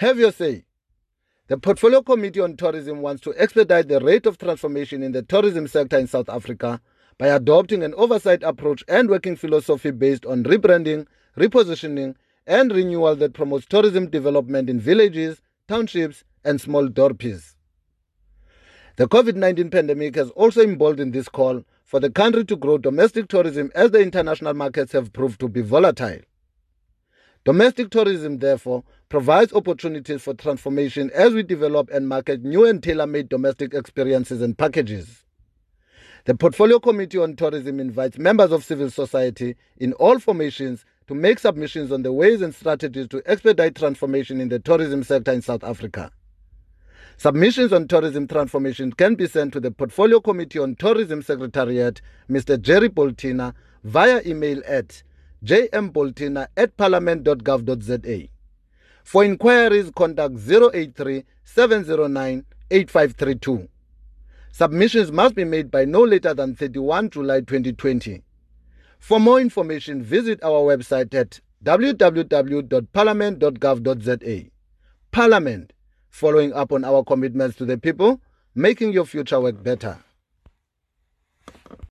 Have your say. The Portfolio Committee on Tourism wants to expedite the rate of transformation in the tourism sector in South Africa by adopting an oversight approach and working philosophy based on rebranding, repositioning, and renewal that promotes tourism development in villages, townships, and small dorpies. The COVID 19 pandemic has also emboldened this call for the country to grow domestic tourism as the international markets have proved to be volatile. Domestic tourism, therefore, provides opportunities for transformation as we develop and market new and tailor made domestic experiences and packages. The Portfolio Committee on Tourism invites members of civil society in all formations to make submissions on the ways and strategies to expedite transformation in the tourism sector in South Africa. Submissions on tourism transformation can be sent to the Portfolio Committee on Tourism Secretariat, Mr. Jerry Boltina, via email at jmboltina at parliament.gov.za. For inquiries, contact 083 709 8532. Submissions must be made by no later than 31 July 2020. For more information, visit our website at www.parliament.gov.za. Parliament, following up on our commitments to the people, making your future work better.